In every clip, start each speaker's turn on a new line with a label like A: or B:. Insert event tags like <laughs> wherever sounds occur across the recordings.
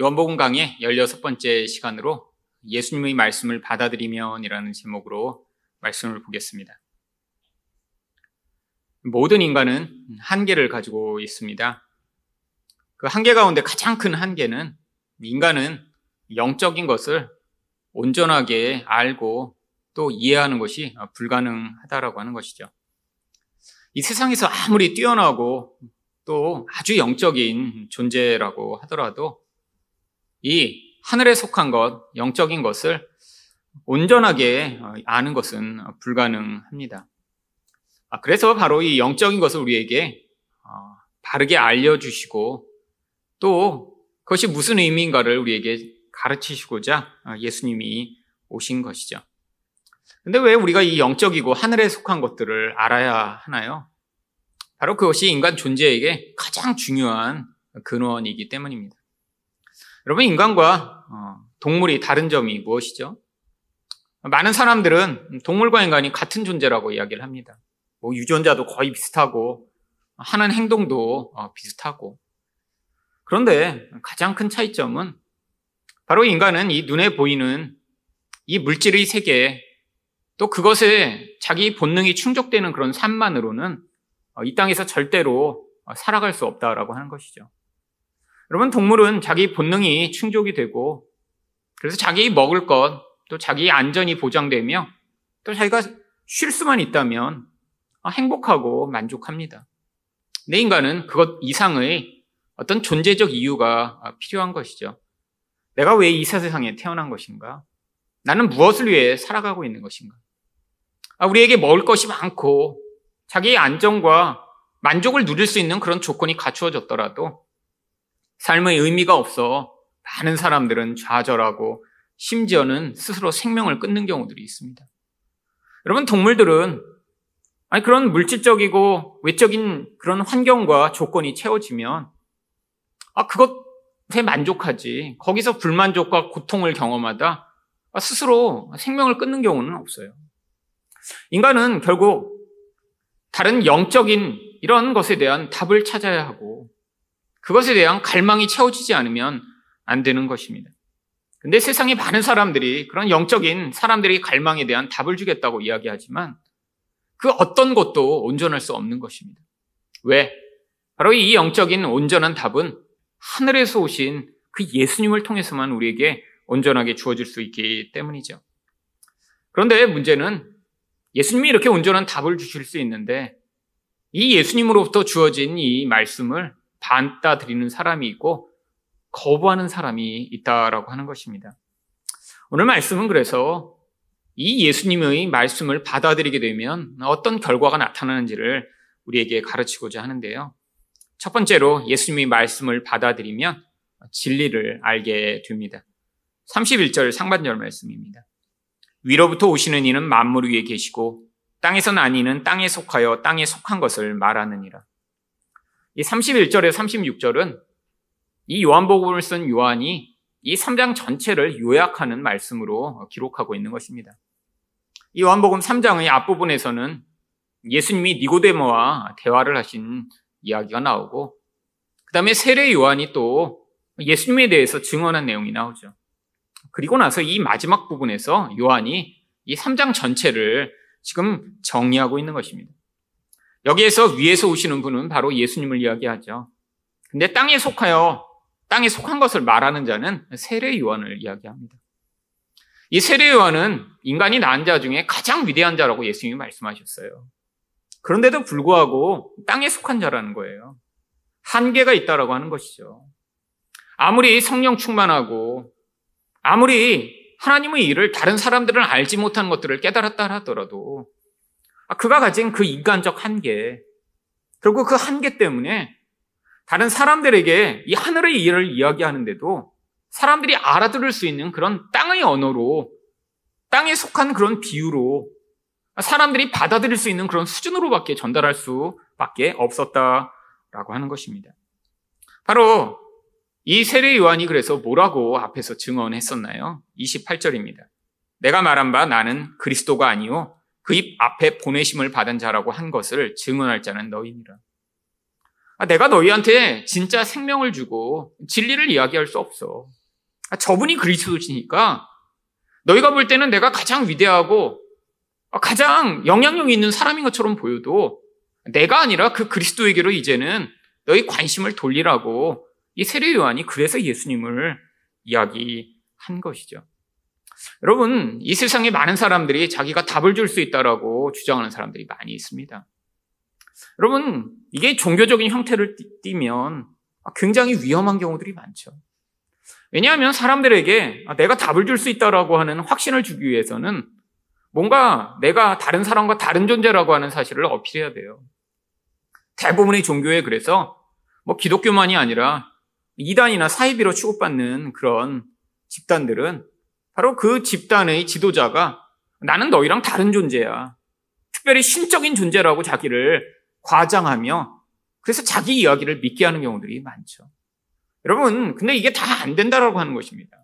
A: 요한복음 강의 16번째 시간으로 예수님의 말씀을 받아들이면이라는 제목으로 말씀을 보겠습니다. 모든 인간은 한계를 가지고 있습니다. 그 한계 가운데 가장 큰 한계는 인간은 영적인 것을 온전하게 알고 또 이해하는 것이 불가능하다라고 하는 것이죠. 이 세상에서 아무리 뛰어나고 또 아주 영적인 존재라고 하더라도 이 하늘에 속한 것, 영적인 것을 온전하게 아는 것은 불가능합니다. 아, 그래서 바로 이 영적인 것을 우리에게 어, 바르게 알려주시고 또 그것이 무슨 의미인가를 우리에게 가르치시고자 어, 예수님이 오신 것이죠. 근데 왜 우리가 이 영적이고 하늘에 속한 것들을 알아야 하나요? 바로 그것이 인간 존재에게 가장 중요한 근원이기 때문입니다. 여러분, 인간과 어, 동물이 다른 점이 무엇이죠? 많은 사람들은 동물과 인간이 같은 존재라고 이야기를 합니다. 뭐 유전자도 거의 비슷하고 하는 행동도 어, 비슷하고 그런데 가장 큰 차이점은 바로 인간은 이 눈에 보이는 이 물질의 세계 또 그것에 자기 본능이 충족되는 그런 삶만으로는 어, 이 땅에서 절대로 살아갈 수 없다라고 하는 것이죠. 여러분, 동물은 자기 본능이 충족이 되고, 그래서 자기 먹을 것, 또 자기 안전이 보장되며, 또 자기가 쉴 수만 있다면 어, 행복하고 만족합니다. 내 인간은 그것 이상의 어떤 존재적 이유가 필요한 것이죠. 내가 왜 이 세상에 태어난 것인가? 나는 무엇을 위해 살아가고 있는 것인가? 아, 우리에게 먹을 것이 많고 자기의 안정과 만족을 누릴 수 있는 그런 조건이 갖추어졌더라도 삶의 의미가 없어 많은 사람들은 좌절하고 심지어는 스스로 생명을 끊는 경우들이 있습니다. 여러분, 동물들은 아니, 그런 물질적이고 외적인 그런 환경과 조건이 채워지면 아, 그것에 만족하지. 거기서 불만족과 고통을 경험하다 스스로 생명을 끊는 경우는 없어요. 인간은 결국 다른 영적인 이런 것에 대한 답을 찾아야 하고 그것에 대한 갈망이 채워지지 않으면 안 되는 것입니다. 근데 세상에 많은 사람들이 그런 영적인 사람들의 갈망에 대한 답을 주겠다고 이야기하지만 그 어떤 것도 온전할 수 없는 것입니다. 왜? 바로 이 영적인 온전한 답은 하늘에서 오신 그 예수님을 통해서만 우리에게 온전하게 주어질 수 있기 때문이죠. 그런데 문제는 예수님이 이렇게 온전한 답을 주실 수 있는데 이 예수님으로부터 주어진 이 말씀을 반따 드리는 사람이 있고 거부하는 사람이 있다라고 하는 것입니다. 오늘 말씀은 그래서 이 예수님의 말씀을 받아들이게 되면 어떤 결과가 나타나는지를 우리에게 가르치고자 하는데요. 첫 번째로 예수님의 말씀을 받아들이면 진리를 알게 됩니다. 31절 상반절 말씀입니다. 위로부터 오시는 이는 만물 위에 계시고 땅에서 난 이는 땅에 속하여 땅에 속한 것을 말하느니라. 이 31절에 36절은 이 요한복음을 쓴 요한이 이 3장 전체를 요약하는 말씀으로 기록하고 있는 것입니다. 이 요한복음 3장의 앞부분에서는 예수님이 니고데모와 대화를 하신 이야기가 나오고 그 다음에 세례 요한이 또 예수님에 대해서 증언한 내용이 나오죠. 그리고 나서 이 마지막 부분에서 요한이 이 3장 전체를 지금 정리하고 있는 것입니다. 여기에서 위에서 오시는 분은 바로 예수님을 이야기하죠. 근데 땅에 속하여 땅에 속한 것을 말하는 자는 세례 요한을 이야기합니다. 이 세례 요한은 인간이 낳은 자 중에 가장 위대한 자라고 예수님이 말씀하셨어요. 그런데도 불구하고 땅에 속한 자라는 거예요. 한계가 있다라고 하는 것이죠. 아무리 성령 충만하고 아무리 하나님의 일을 다른 사람들은 알지 못한 것들을 깨달았다 하더라도 아, 그가 가진 그 인간적 한계, 결국 그 한계 때문에 다른 사람들에게 이 하늘의 일을 이야기하는데도 사람들이 알아들을 수 있는 그런 땅의 언어로, 땅에 속한 그런 비유로 사람들이 받아들일 수 있는 그런 수준으로밖에 전달할 수밖에 없었다라고 하는 것입니다. 바로 이 세례 요한이 그래서 뭐라고 앞에서 증언했었나요? 28절입니다. 내가 말한 바 나는 그리스도가 아니요 그 입 앞에 보내심을 받은 자라고 한 것을 증언할 자는 너희니라. 아, 내가 너희한테 진짜 생명을 주고 진리를 이야기할 수 없어. 아, 저분이 그리스도시니까 너희가 볼 때는 내가 가장 위대하고 아, 가장 영향력 있는 사람인 것처럼 보여도 내가 아니라 그 그리스도에게로 이제는 너희 관심을 돌리라고 이 세례 요한이 그래서 예수님을 이야기한 것이죠. 여러분, 이 세상에 많은 사람들이 자기가 답을 줄 수 있다라고 주장하는 사람들이 많이 있습니다. 여러분, 이게 종교적인 형태를 띠면 굉장히 위험한 경우들이 많죠. 왜냐하면 사람들에게 내가 답을 줄 수 있다라고 하는 확신을 주기 위해서는 뭔가 내가 다른 사람과 다른 존재라고 하는 사실을 어필해야 돼요. 대부분의 종교에 그래서 뭐 기독교만이 아니라 이단이나 사이비로 취급받는 그런 집단들은 바로 그 집단의 지도자가 나는 너희랑 다른 존재야. 특별히 신적인 존재라고 자기를 과장하며 그래서 자기 이야기를 믿게 하는 경우들이 많죠. 여러분, 근데 이게 다 안 된다라고 하는 것입니다.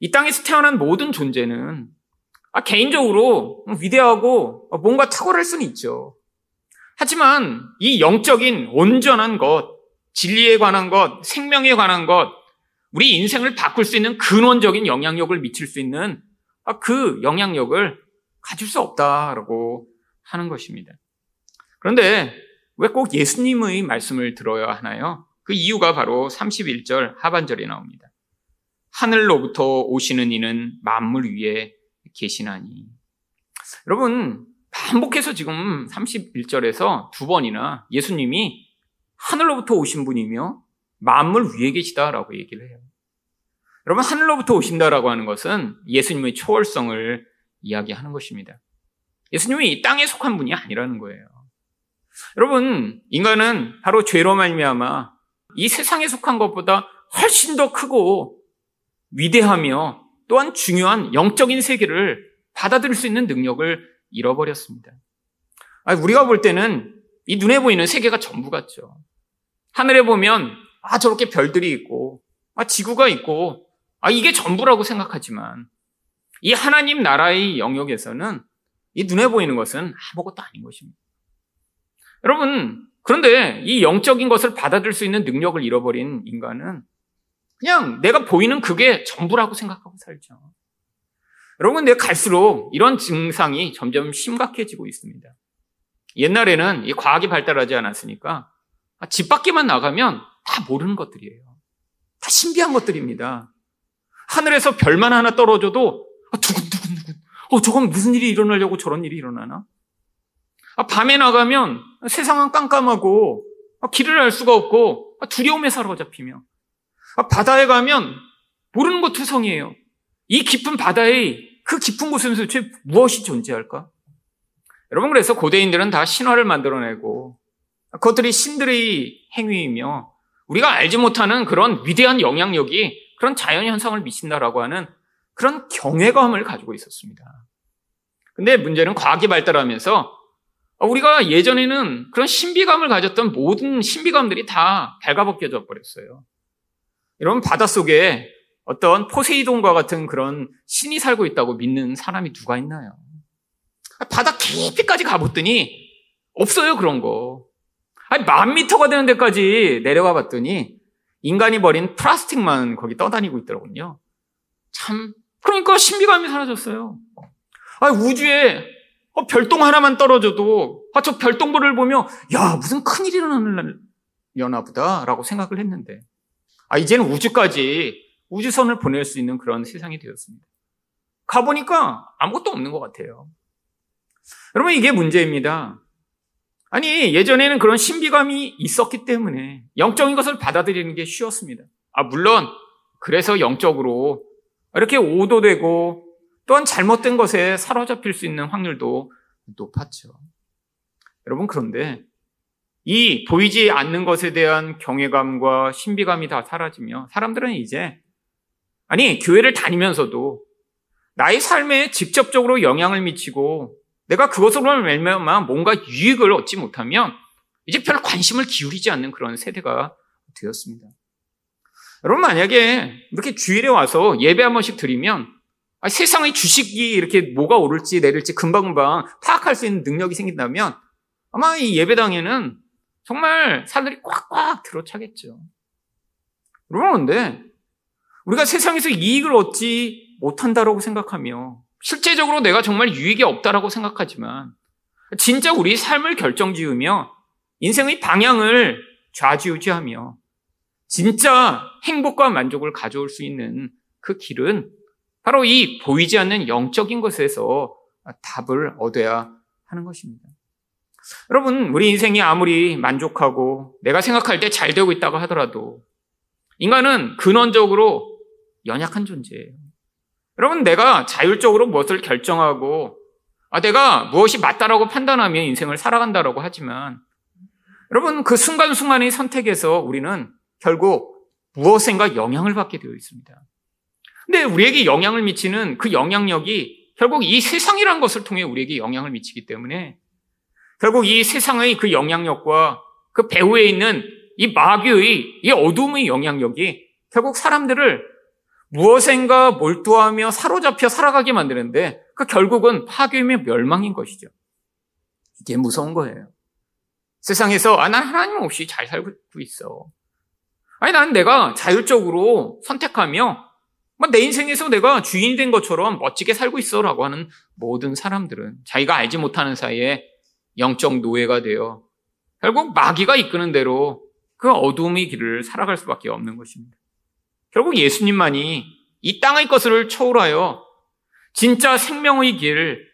A: 이 땅에서 태어난 모든 존재는 아, 개인적으로 위대하고 뭔가 탁월할 수는 있죠. 하지만 이 영적인 온전한 것, 진리에 관한 것, 생명에 관한 것, 우리 인생을 바꿀 수 있는 근원적인 영향력을 미칠 수 있는 아, 그 영향력을 가질 수 없다라고 하는 것입니다. 그런데 왜 꼭 예수님의 말씀을 들어야 하나요? 그 이유가 바로 31절 하반절에 나옵니다. 하늘로부터 오시는 이는 만물 위에 계시나니. 여러분, 반복해서 지금 31절에서 두 번이나 예수님이 하늘로부터 오신 분이며 만물 위에 계시다라고 얘기를 해요. 여러분, 하늘로부터 오신다라고 하는 것은 예수님의 초월성을 이야기하는 것입니다. 예수님이 이 땅에 속한 분이 아니라는 거예요. 여러분, 인간은 바로 죄로 말미암아 이 세상에 속한 것보다 훨씬 더 크고 위대하며 또한 중요한 영적인 세계를 받아들일 수 있는 능력을 잃어버렸습니다. 우리가 볼 때는 이 눈에 보이는 세계가 전부 같죠. 하늘에 보면 아 저렇게 별들이 있고 아 지구가 있고 아 이게 전부라고 생각하지만 이 하나님 나라의 영역에서는 이 눈에 보이는 것은 아무것도 아닌 것입니다. 여러분 그런데 이 영적인 것을 받아들일 수 있는 능력을 잃어버린 인간은 그냥 내가 보이는 그게 전부라고 생각하고 살죠. 여러분, 내가 갈수록 이런 증상이 점점 심각해지고 있습니다. 옛날에는 이 과학이 발달하지 않았으니까 집 밖에만 나가면 다 모르는 것들이에요. 다 신비한 것들입니다. 하늘에서 별만 하나 떨어져도 아, 두근두근두근. 어, 저건 무슨 일이 일어나려고 저런 일이 일어나나? 아, 밤에 나가면 세상은 깜깜하고 아, 길을 알 수가 없고 아, 두려움에 사로잡히며 아, 바다에 가면 모르는 것 투성이에요. 이 깊은 바다의 그 깊은 곳에서 도대체 무엇이 존재할까? 여러분 그래서 고대인들은 다 신화를 만들어내고 그것들이 신들의 행위이며 우리가 알지 못하는 그런 위대한 영향력이 그런 자연 현상을 미친다라고 하는 그런 경외감을 가지고 있었습니다. 근데 문제는 과학이 발달하면서 우리가 예전에는 그런 신비감을 가졌던 모든 신비감들이 다 발가벗겨져 버렸어요. 여러분 바닷속에 어떤 포세이돈과 같은 그런 신이 살고 있다고 믿는 사람이 누가 있나요? 바다 깊이까지 가봤더니 없어요 그런 거. 아니 만 미터가 되는 데까지 내려가 봤더니 인간이 버린 플라스틱만 거기 떠다니고 있더라고요. 참 그러니까 신비감이 사라졌어요. 아 우주에 어, 별똥 하나만 떨어져도 아, 저 별똥별을 보며 야 무슨 큰일이 일어나려나 보다라고 생각을 했는데 아, 이제는 우주까지 우주선을 보낼 수 있는 그런 세상이 되었습니다. 가보니까 아무것도 없는 것 같아요. 여러분, 이게 문제입니다. 아니, 예전에는 그런 신비감이 있었기 때문에 영적인 것을 받아들이는 게 쉬웠습니다. 아, 물론, 그래서 영적으로 이렇게 오도되고 또한 잘못된 것에 사로잡힐 수 있는 확률도 높았죠. 여러분, 그런데 이 보이지 않는 것에 대한 경외감과 신비감이 다 사라지며 사람들은 이제 아니 교회를 다니면서도 나의 삶에 직접적으로 영향을 미치고 내가 그것으로 말미암아 뭔가 유익을 얻지 못하면 이제 별 관심을 기울이지 않는 그런 세대가 되었습니다. 여러분 만약에 이렇게 주일에 와서 예배 한 번씩 드리면 세상의 주식이 이렇게 뭐가 오를지 내릴지 금방금방 파악할 수 있는 능력이 생긴다면 아마 이 예배당에는 정말 사람들이 꽉꽉 들어차겠죠. 그러는데 우리가 세상에서 이익을 얻지 못한다라고 생각하며 실제적으로 내가 정말 유익이 없다라고 생각하지만 진짜 우리 삶을 결정지으며 인생의 방향을 좌지우지하며 진짜 행복과 만족을 가져올 수 있는 그 길은 바로 이 보이지 않는 영적인 것에서 답을 얻어야 하는 것입니다. 여러분, 우리 인생이 아무리 만족하고 내가 생각할 때 잘 되고 있다고 하더라도 인간은 근원적으로 연약한 존재예요. 여러분, 내가 자율적으로 무엇을 결정하고 아, 내가 무엇이 맞다라고 판단하며 인생을 살아간다라고 하지만 여러분, 그 순간순간의 선택에서 우리는 결국 무엇인가 영향을 받게 되어 있습니다. 근데 우리에게 영향을 미치는 그 영향력이 결국 이 세상이란 것을 통해 우리에게 영향을 미치기 때문에 결국 이 세상의 그 영향력과 그 배후에 있는 이 마귀의 이 어둠의 영향력이 결국 사람들을 무엇인가 몰두하며 사로잡혀 살아가게 만드는데 그 결국은 파괴며 멸망인 것이죠. 이게 무서운 거예요. 세상에서 아, 난 하나님 없이 잘 살고 있어. 아니, 난 내가 자율적으로 선택하며 뭐내 인생에서 내가 주인이 된 것처럼 멋지게 살고 있어라고 하는 모든 사람들은 자기가 알지 못하는 사이에 영적 노예가 되어 결국 마귀가 이끄는 대로 그 어둠의 길을 살아갈 수밖에 없는 것입니다. 결국 예수님만이 이 땅의 것을 초월하여 진짜 생명의 길,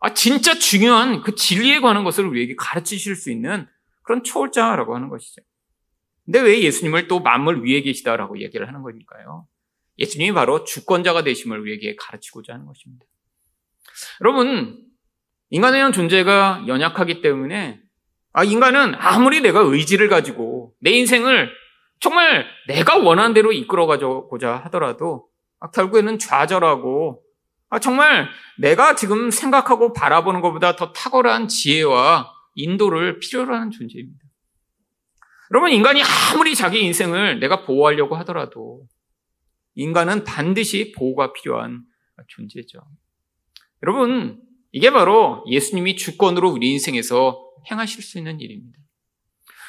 A: 아, 진짜 중요한 그 진리에 관한 것을 우리에게 가르치실 수 있는 그런 초월자라고 하는 것이죠. 근데 왜 예수님을 또 만물 위에 계시다라고 얘기를 하는 거니까요? 예수님이 바로 주권자가 되심을 우리에게 가르치고자 하는 것입니다. 여러분, 인간의 존재가 연약하기 때문에 아, 인간은 아무리 내가 의지를 가지고 내 인생을 정말 내가 원하는 대로 이끌어가고자 하더라도 아, 결국에는 좌절하고 아, 정말 내가 지금 생각하고 바라보는 것보다 더 탁월한 지혜와 인도를 필요로 하는 존재입니다. 여러분, 인간이 아무리 자기 인생을 내가 보호하려고 하더라도 인간은 반드시 보호가 필요한 존재죠. 여러분, 이게 바로 예수님이 주권으로 우리 인생에서 행하실 수 있는 일입니다.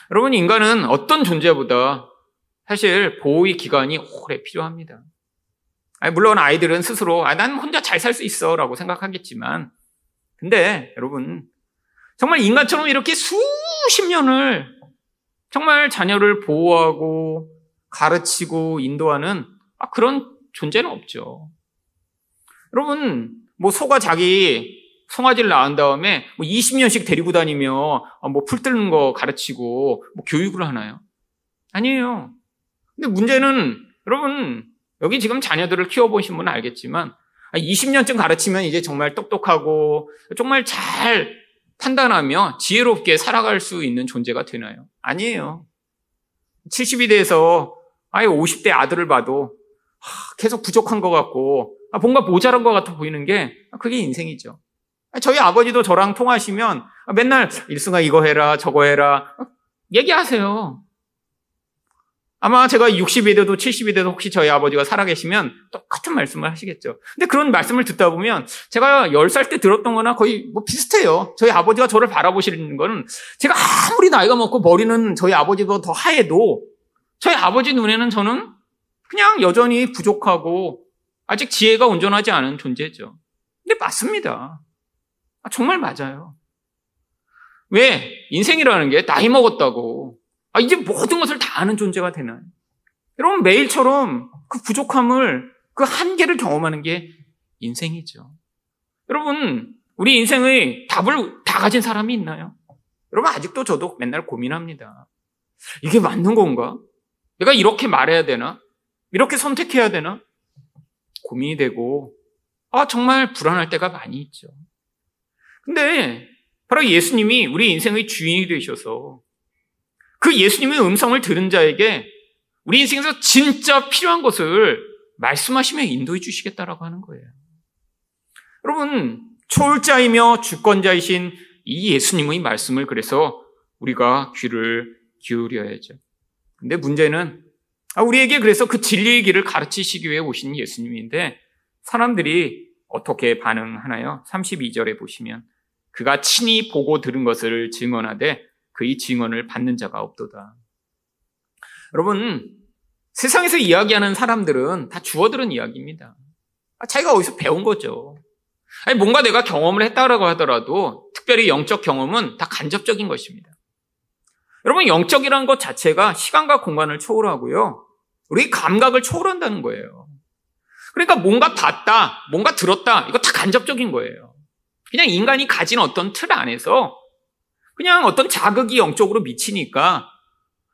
A: 여러분, 인간은 어떤 존재보다 사실 보호의 기간이 오래 필요합니다. 물론 아이들은 스스로, 아, 난 혼자 잘 살 수 있어 라고 생각하겠지만, 근데 여러분, 정말 인간처럼 이렇게 수십 년을 정말 자녀를 보호하고 가르치고 인도하는 아, 그런 존재는 없죠. 여러분, 뭐 소가 자기 송아지를 낳은 다음에 뭐 20년씩 데리고 다니며 어, 뭐풀 뜯는 거 가르치고 뭐 교육을 하나요? 아니에요. 근데 문제는 여러분 여기 지금 자녀들을 키워보신 분은 알겠지만 20년쯤 아, 가르치면 이제 정말 똑똑하고 정말 잘 판단하며 지혜롭게 살아갈 수 있는 존재가 되나요? 아니에요. 70이 돼서 아예 50대 아들을 봐도 계속 부족한 것 같고 아, 뭔가 모자란 것 같아 보이는 게 그게 인생이죠. 저희 아버지도 저랑 통하시면 맨날 일승아 이거 해라 저거 해라 얘기하세요. 아마 제가 60이 돼도 70이 돼도 혹시 저희 아버지가 살아계시면 똑같은 말씀을 하시겠죠. 근데 그런 말씀을 듣다 보면 제가 10살 때 들었던 거나 거의 뭐 비슷해요. 저희 아버지가 저를 바라보시는 거는 제가 아무리 나이가 먹고 머리는 저희 아버지보다 더 하얘도 저희 아버지 눈에는 저는 그냥 여전히 부족하고 아직 지혜가 온전하지 않은 존재죠. 근데 맞습니다. 아, 정말 맞아요. 왜? 인생이라는 게 나이 먹었다고. 아, 이제 모든 것을 다 아는 존재가 되나요? 여러분, 매일처럼 그 부족함을, 그 한계를 경험하는 게 인생이죠. 여러분, 우리 인생의 답을 다 가진 사람이 있나요? 여러분, 아직도 저도 맨날 고민합니다. 이게 맞는 건가? 내가 이렇게 말해야 되나? 이렇게 선택해야 되나? 고민이 되고, 아, 정말 불안할 때가 많이 있죠. 근데 바로 예수님이 우리 인생의 주인이 되셔서 그 예수님의 음성을 들은 자에게 우리 인생에서 진짜 필요한 것을 말씀하시며 인도해 주시겠다라고 하는 거예요. 여러분, 초월자이며 주권자이신 이 예수님의 말씀을 그래서 우리가 귀를 기울여야죠. 근데 문제는 아, 우리에게 그래서 그 진리의 길을 가르치시기 위해 오신 예수님인데 사람들이 어떻게 반응하나요? 32절에 보시면 그가 친히 보고 들은 것을 증언하되 그의 증언을 받는 자가 없도다. 여러분, 세상에서 이야기하는 사람들은 다 주어들은 이야기입니다. 아, 자기가 어디서 배운 거죠. 아니, 뭔가 내가 경험을 했다라고 하더라도 특별히 영적 경험은 다 간접적인 것입니다. 여러분, 영적이라는 것 자체가 시간과 공간을 초월하고요. 우리 감각을 초월한다는 거예요. 그러니까 뭔가 봤다, 뭔가 들었다, 이거 다 간접적인 거예요. 그냥 인간이 가진 어떤 틀 안에서 그냥 어떤 자극이 영적으로 미치니까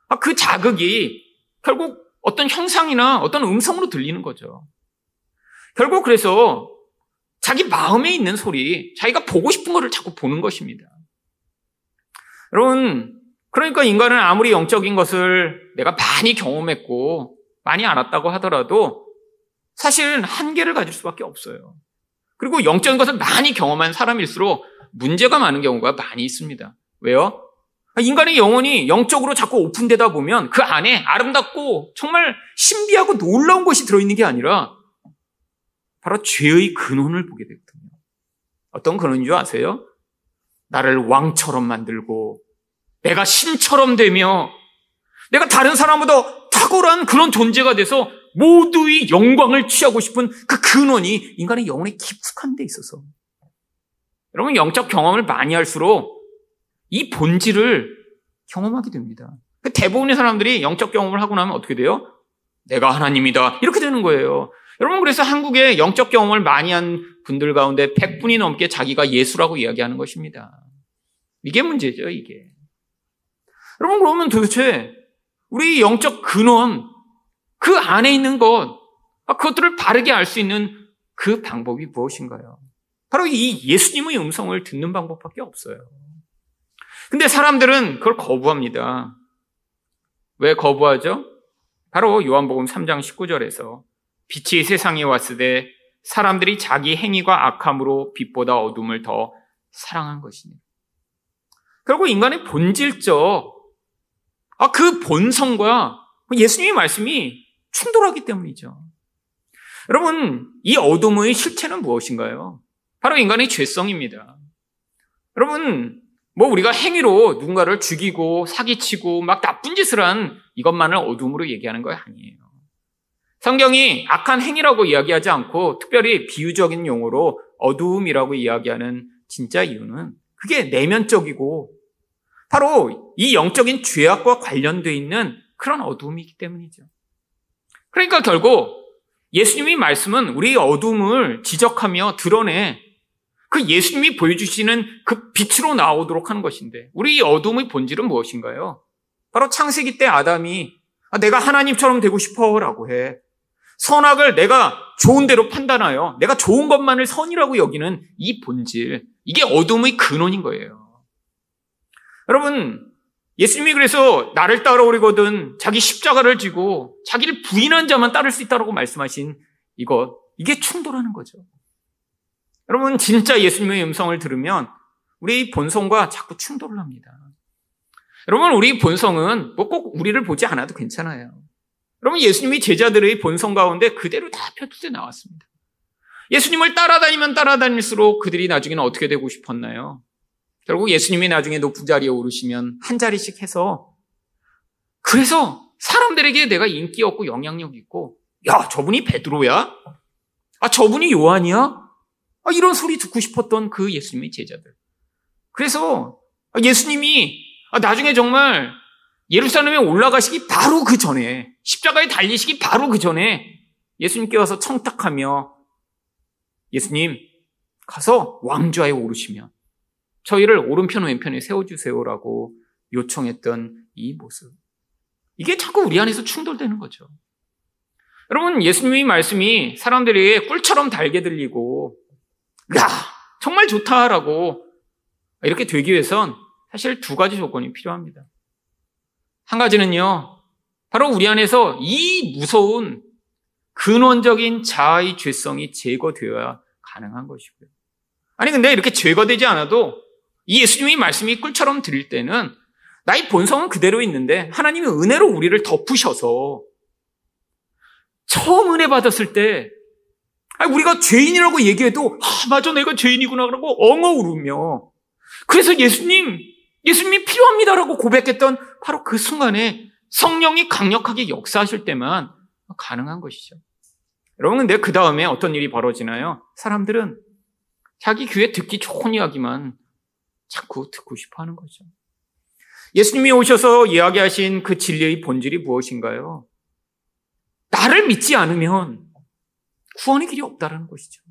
A: 아, 그 자극이 결국 어떤 형상이나 어떤 음성으로 들리는 거죠. 결국 그래서 자기 마음에 있는 소리, 자기가 보고 싶은 것을 자꾸 보는 것입니다. 여러분, 그러니까 인간은 아무리 영적인 것을 내가 많이 경험했고 많이 알았다고 하더라도 사실은 한계를 가질 수밖에 없어요. 그리고 영적인 것을 많이 경험한 사람일수록 문제가 많은 경우가 많이 있습니다. 왜요? 인간의 영혼이 영적으로 자꾸 오픈되다 보면 그 안에 아름답고 정말 신비하고 놀라운 것이 들어있는 게 아니라 바로 죄의 근원을 보게 되거든요. 어떤 근원인 줄 아세요? 나를 왕처럼 만들고 내가 신처럼 되며 내가 다른 사람보다 탁월한 그런 존재가 돼서 모두의 영광을 취하고 싶은 그 근원이 인간의 영혼에 깊숙한 데 있어서 여러분 영적 경험을 많이 할수록 이 본질을 경험하게 됩니다. 그 대부분의 사람들이 영적 경험을 하고 나면 어떻게 돼요? 내가 하나님이다. 이렇게 되는 거예요. 여러분, 그래서 한국에 영적 경험을 많이 한 분들 가운데 100분이 넘게 자기가 예수라고 이야기하는 것입니다. 이게 문제죠, 이게. 여러분, 그러면 도대체 우리 영적 근원, 그 안에 있는 것, 아, 그것들을 바르게 알 수 있는 그 방법이 무엇인가요? 바로 이 예수님의 음성을 듣는 방법밖에 없어요. 근데 사람들은 그걸 거부합니다. 왜 거부하죠? 바로 요한복음 3장 19절에서 빛이 세상에 왔을 때 사람들이 자기 행위가 악함으로 빛보다 어둠을 더 사랑한 것이니. 결국 인간의 본질적 아, 그 본성과 예수님의 말씀이 충돌하기 때문이죠. 여러분, 이 어둠의 실체는 무엇인가요? 바로 인간의 죄성입니다. 여러분, 뭐 우리가 행위로 누군가를 죽이고 사기치고 막 나쁜 짓을 한 이것만을 어둠으로 얘기하는 거 아니에요. 성경이 악한 행위라고 이야기하지 않고 특별히 비유적인 용어로 어두움이라고 이야기하는 진짜 이유는 그게 내면적이고 바로 이 영적인 죄악과 관련되어 있는 그런 어두움이기 때문이죠. 그러니까 결국 예수님이 말씀은 우리 어둠을 지적하며 드러내 그 예수님이 보여주시는 그 빛으로 나오도록 하는 것인데 우리 어둠의 본질은 무엇인가요? 바로 창세기 때 아담이 아, 내가 하나님처럼 되고 싶어라고 해. 선악을 내가 좋은 대로 판단하여 내가 좋은 것만을 선이라고 여기는 이 본질 이게 어둠의 근원인 거예요. 여러분, 예수님이 그래서 나를 따라오리거든 자기 십자가를 지고 자기를 부인한 자만 따를 수 있다고 말씀하신 이것, 이게 충돌하는 거죠. 여러분, 진짜 예수님의 음성을 들으면 우리 본성과 자꾸 충돌을 합니다. 여러분, 우리 본성은 뭐 꼭 우리를 보지 않아도 괜찮아요. 여러분, 예수님이 제자들의 본성 가운데 그대로 다 표출돼 나왔습니다. 예수님을 따라다니면 따라다닐수록 그들이 나중에는 어떻게 되고 싶었나요? 결국 예수님이 나중에 높은 자리에 오르시면 한 자리씩 해서 그래서 사람들에게 내가 인기 없고 영향력 있고 야 저분이 베드로야? 아 저분이 요한이야? 아, 이런 소리 듣고 싶었던 그 예수님의 제자들. 그래서 예수님이 아, 나중에 정말 예루살렘에 올라가시기 바로 그 전에 십자가에 달리시기 바로 그 전에 예수님께 와서 청탁하며 예수님 가서 왕좌에 오르시면 저희를 오른편 왼편에 세워주세요라고 요청했던 이 모습. 이게 자꾸 우리 안에서 충돌되는 거죠. 여러분, 예수님의 말씀이 사람들에게 꿀처럼 달게 들리고, 야, 정말 좋다라고 이렇게 되기 위해선 사실 두 가지 조건이 필요합니다. 한 가지는요, 바로 우리 안에서 이 무서운 근원적인 자아의 죄성이 제거되어야 가능한 것이고요. 아니, 근데 이렇게 제거되지 않아도 이 예수님의 말씀이 꿀처럼 들릴 때는 나의 본성은 그대로 있는데 하나님이 은혜로 우리를 덮으셔서 처음 은혜 받았을 때 우리가 죄인이라고 얘기해도 아, 맞아 내가 죄인이구나 그러고 엉어 울으며 그래서 예수님 예수님이 필요합니다라고 고백했던 바로 그 순간에 성령이 강력하게 역사하실 때만 가능한 것이죠. 여러분, 근데 그 다음에 어떤 일이 벌어지나요? 사람들은 자기 귀에 듣기 좋은 이야기만 자꾸 듣고 싶어 하는 거죠. 예수님이 오셔서 이야기하신 그 진리의 본질이 무엇인가요? 나를 믿지 않으면 구원의 길이 없다라는 것이죠.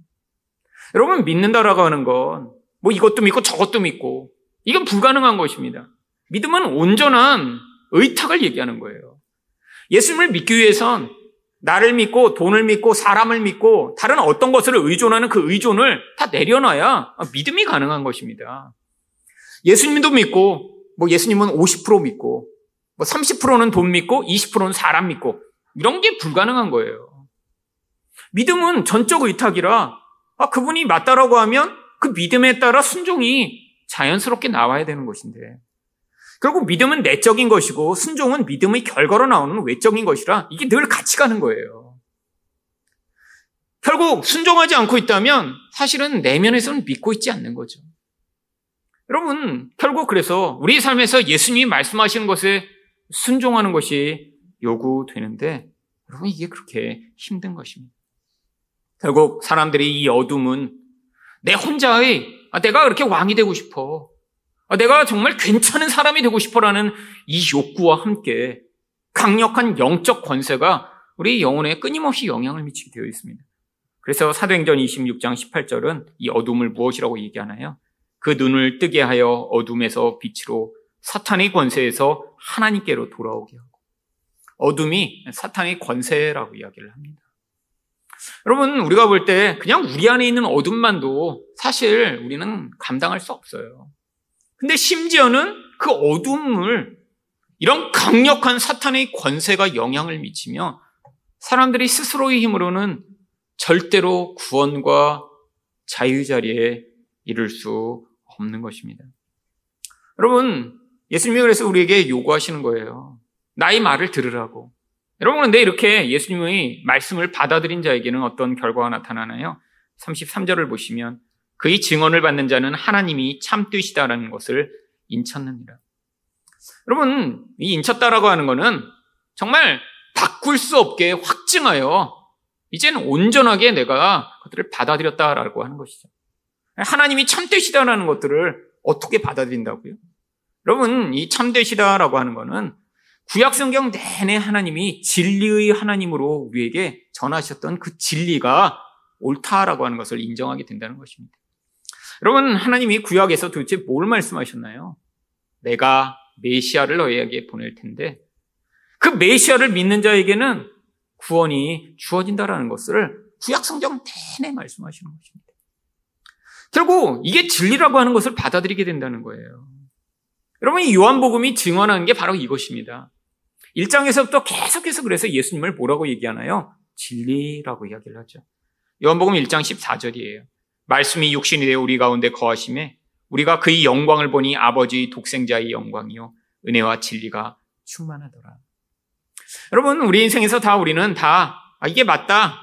A: 여러분, 믿는다라고 하는 건 뭐 이것도 믿고 저것도 믿고 이건 불가능한 것입니다. 믿음은 온전한 의탁을 얘기하는 거예요. 예수님을 믿기 위해선 나를 믿고 돈을 믿고 사람을 믿고 다른 어떤 것을 의존하는 그 의존을 다 내려놔야 믿음이 가능한 것입니다. 예수님도 믿고 뭐 예수님은 50% 믿고 뭐 30%는 돈 믿고 20%는 사람 믿고 이런 게 불가능한 거예요. 믿음은 전적 의탁이라 아, 그분이 맞다라고 하면 그 믿음에 따라 순종이 자연스럽게 나와야 되는 것인데 결국 믿음은 내적인 것이고 순종은 믿음의 결과로 나오는 외적인 것이라 이게 늘 같이 가는 거예요. 결국 순종하지 않고 있다면 사실은 내면에서는 믿고 있지 않는 거죠. 여러분, 결국 그래서 우리 삶에서 예수님이 말씀하시는 것에 순종하는 것이 요구되는데 여러분 이게 그렇게 힘든 것입니다. 결국 사람들이 이 어둠은 내 혼자의 아, 내가 그렇게 왕이 되고 싶어. 아, 내가 정말 괜찮은 사람이 되고 싶어라는 이 욕구와 함께 강력한 영적 권세가 우리 영혼에 끊임없이 영향을 미치게 되어 있습니다. 그래서 사도행전 26장 18절은 이 어둠을 무엇이라고 얘기하나요? 그 눈을 뜨게 하여 어둠에서 빛으로 사탄의 권세에서 하나님께로 돌아오게 하고 어둠이 사탄의 권세라고 이야기를 합니다. 여러분, 우리가 볼 때 그냥 우리 안에 있는 어둠만도 사실 우리는 감당할 수 없어요. 근데 심지어는 그 어둠을 이런 강력한 사탄의 권세가 영향을 미치며 사람들이 스스로의 힘으로는 절대로 구원과 자유 자리에 이룰 수 없는 것입니다. 여러분, 예수님이 그래서 우리에게 요구하시는 거예요. 나의 말을 들으라고. 여러분, 근데 이렇게 예수님의 말씀을 받아들인 자에게는 어떤 결과가 나타나나요? 33절을 보시면 그의 증언을 받는 자는 하나님이 참뜻이다라는 것을 인쳤느니라. 여러분, 이 인쳤다라고 하는 것은 정말 바꿀 수 없게 확증하여 이제는 온전하게 내가 그들을 받아들였다라고 하는 것이죠. 하나님이 참되시다라는 것들을 어떻게 받아들인다고요? 여러분, 이 참되시다라고 하는 것은 구약 성경 내내 하나님이 진리의 하나님으로 우리에게 전하셨던 그 진리가 옳다라고 하는 것을 인정하게 된다는 것입니다. 여러분, 하나님이 구약에서 도대체 뭘 말씀하셨나요? 내가 메시아를 너희에게 보낼 텐데 그 메시아를 믿는 자에게는 구원이 주어진다라는 것을 구약 성경 내내 말씀하시는 것입니다. 결국 이게 진리라고 하는 것을 받아들이게 된다는 거예요. 여러분, 이 요한복음이 증언하는 게 바로 이것입니다. 1장에서부터 계속해서 그래서 예수님을 뭐라고 얘기하나요? 진리라고 이야기를 하죠. 요한복음 1장 14절이에요. 말씀이 육신이 되어 우리 가운데 거하심에 우리가 그의 영광을 보니 아버지 독생자의 영광이요 은혜와 진리가 충만하더라. 여러분, 우리 인생에서 다 우리는 다 아, 이게 맞다.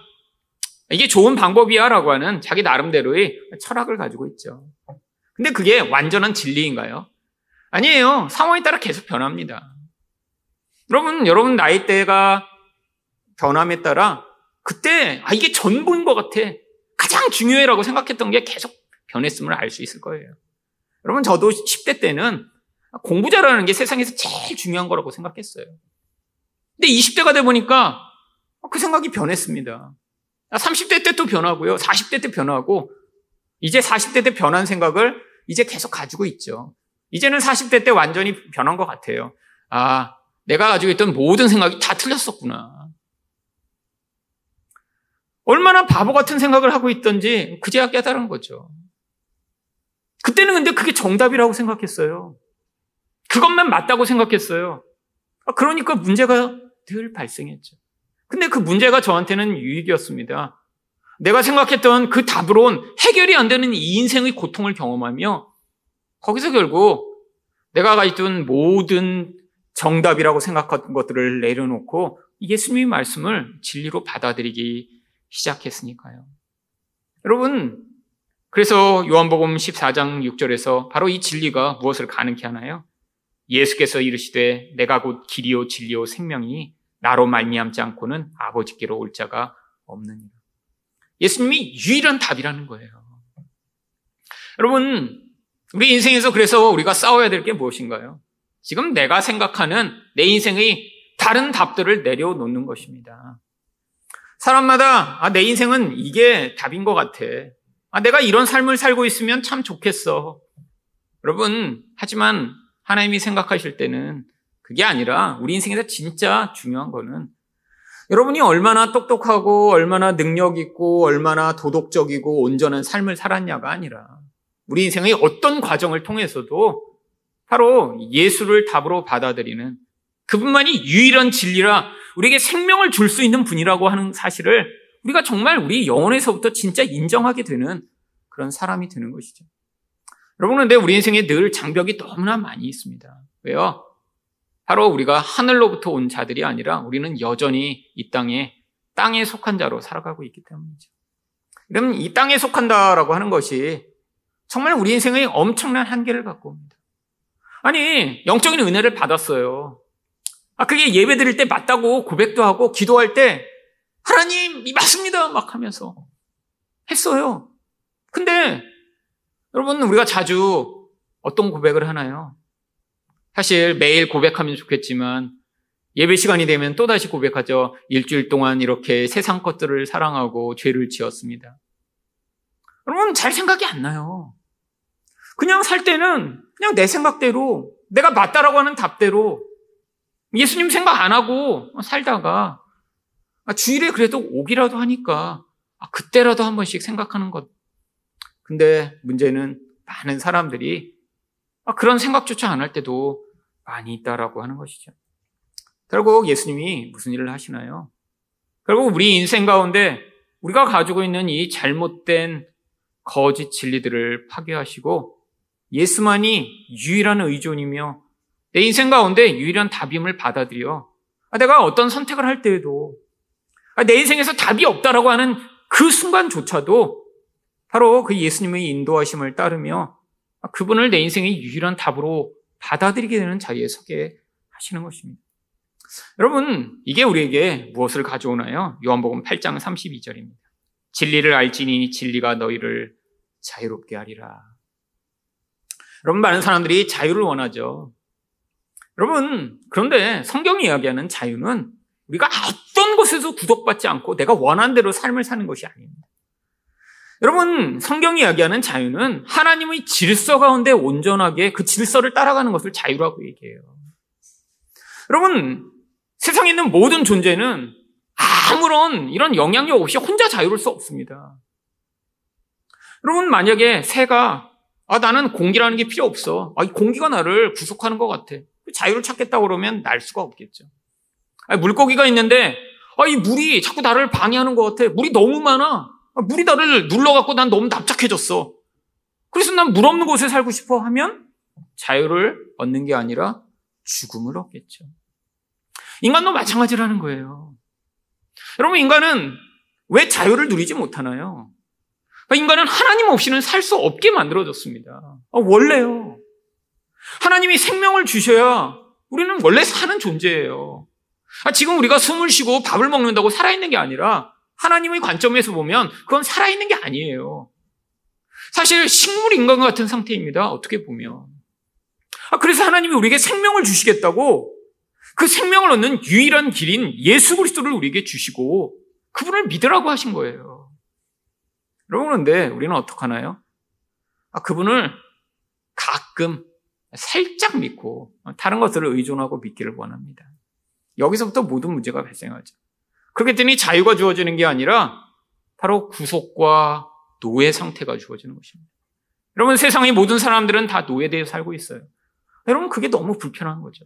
A: 이게 좋은 방법이야라고 하는 자기 나름대로의 철학을 가지고 있죠. 근데 그게 완전한 진리인가요? 아니에요. 상황에 따라 계속 변합니다. 여러분, 여러분 나이대가 변함에 따라 그때 아 이게 전부인 것 같아. 가장 중요해라고 생각했던 게 계속 변했음을 알 수 있을 거예요. 여러분 저도 10대 때는 공부 잘하는 게 세상에서 제일 중요한 거라고 생각했어요. 근데 20대가 돼 보니까 그 생각이 변했습니다. 30대 때 또 변하고요. 40대 때 변하고 이제 40대 때 변한 생각을 이제 계속 가지고 있죠. 이제는 40대 때 완전히 변한 것 같아요. 아, 내가 가지고 있던 모든 생각이 다 틀렸었구나. 얼마나 바보 같은 생각을 하고 있던지 그제야 깨달은 거죠. 그때는 근데 그게 정답이라고 생각했어요. 그것만 맞다고 생각했어요. 아, 그러니까 문제가 늘 발생했죠. 근데 그 문제가 저한테는 유익이었습니다. 내가 생각했던 그 답으론 해결이 안 되는 이 인생의 고통을 경험하며 거기서 결국 내가 가있던 모든 정답이라고 생각한 것들을 내려놓고 예수님의 말씀을 진리로 받아들이기 시작했으니까요. 여러분, 그래서 요한복음 14장 6절에서 바로 이 진리가 무엇을 가능케 하나요? 예수께서 이르시되 내가 곧 길이요 진리요 생명이 나로 말미암지 않고는 아버지께로 올 자가 없느니라. 예수님이 유일한 답이라는 거예요. 여러분, 우리 인생에서 그래서 우리가 싸워야 될 게 무엇인가요? 지금 내가 생각하는 내 인생의 다른 답들을 내려놓는 것입니다. 사람마다 아, 내 인생은 이게 답인 것 같아. 아, 내가 이런 삶을 살고 있으면 참 좋겠어. 여러분, 하지만 하나님이 생각하실 때는 그게 아니라 우리 인생에서 진짜 중요한 거는 여러분이 얼마나 똑똑하고 얼마나 능력 있고 얼마나 도덕적이고 온전한 삶을 살았냐가 아니라 우리 인생의 어떤 과정을 통해서도 바로 예수를 답으로 받아들이는 그분만이 유일한 진리라 우리에게 생명을 줄 수 있는 분이라고 하는 사실을 우리가 정말 우리 영혼에서부터 진짜 인정하게 되는 그런 사람이 되는 것이죠. 여러분, 근데 우리 인생에 늘 장벽이 너무나 많이 있습니다. 왜요? 바로 우리가 하늘로부터 온 자들이 아니라 우리는 여전히 이 땅에 땅에 속한 자로 살아가고 있기 때문이죠. 그러면 이 땅에 속한다라고 하는 것이 정말 우리 인생의 엄청난 한계를 갖고 옵니다. 아니, 영적인 은혜를 받았어요. 아, 그게 예배 드릴 때 맞다고 고백도 하고 기도할 때 하나님, 이 맞습니다! 막 하면서 했어요. 근데 여러분, 우리가 자주 어떤 고백을 하나요? 사실 매일 고백하면 좋겠지만 예배 시간이 되면 또다시 고백하죠. 일주일 동안 이렇게 세상 것들을 사랑하고 죄를 지었습니다. 여러분, 잘 생각이 안 나요. 그냥 살 때는 그냥 내 생각대로 내가 맞다라고 하는 답대로 예수님 생각 안 하고 살다가 아, 주일에 그래도 오기라도 하니까 아, 그때라도 한 번씩 생각하는 것. 근데 문제는 많은 사람들이 아, 그런 생각조차 안 할 때도 많이 있다라고 하는 것이죠. 결국 예수님이 무슨 일을 하시나요? 결국 우리 인생 가운데 우리가 가지고 있는 이 잘못된 거짓 진리들을 파괴하시고 예수만이 유일한 의존이며 내 인생 가운데 유일한 답임을 받아들여 아, 내가 어떤 선택을 할 때에도 아, 내 인생에서 답이 없다라고 하는 그 순간조차도 바로 그 예수님의 인도하심을 따르며 아, 그분을 내 인생의 유일한 답으로 받아들이게 되는 자리에 서게 하시는 것입니다. 여러분, 이게 우리에게 무엇을 가져오나요? 요한복음 8장 32절입니다. 진리를 알지니 진리가 너희를 자유롭게 하리라. 여러분, 많은 사람들이 자유를 원하죠. 여러분, 그런데 성경이 이야기하는 자유는 우리가 어떤 것에서 구속받지 않고 내가 원하는 대로 삶을 사는 것이 아닙니다. 여러분, 성경이 이야기하는 자유는 하나님의 질서 가운데 온전하게 그 질서를 따라가는 것을 자유라고 얘기해요. 여러분, 세상에 있는 모든 존재는 아무런 이런 영향력 없이 혼자 자유로울 수 없습니다. 여러분, 만약에 새가, 아, 나는 공기라는 게 필요 없어. 아, 이 공기가 나를 구속하는 것 같아. 자유를 찾겠다고 그러면 날 수가 없겠죠. 아, 물고기가 있는데, 아, 이 물이 자꾸 나를 방해하는 것 같아. 물이 너무 많아. 아, 물이 나를 눌러갖고 난 너무 납작해졌어. 그래서 난 물 없는 곳에 살고 싶어 하면 자유를 얻는 게 아니라 죽음을 얻겠죠. 인간도 마찬가지라는 거예요. 여러분, 인간은 왜 자유를 누리지 못하나요? 그러니까 인간은 하나님 없이는 살 수 없게 만들어졌습니다. 아, 원래요. 하나님이 생명을 주셔야 우리는 원래 사는 존재예요. 아, 지금 우리가 숨을 쉬고 밥을 먹는다고 살아있는 게 아니라 하나님의 관점에서 보면 그건 살아있는 게 아니에요. 사실 식물 인간 같은 상태입니다. 어떻게 보면. 아, 그래서 하나님이 우리에게 생명을 주시겠다고 그 생명을 얻는 유일한 길인 예수 그리스도를 우리에게 주시고 그분을 믿으라고 하신 거예요. 그런데 우리는 어떡하나요? 아, 그분을 가끔 살짝 믿고 다른 것들을 의존하고 믿기를 원합니다. 여기서부터 모든 문제가 발생하죠. 그렇게 되니 자유가 주어지는 게 아니라 바로 구속과 노예 상태가 주어지는 것입니다. 여러분 세상의 모든 사람들은 다 노예되어 살고 있어요. 여러분 그게 너무 불편한 거죠.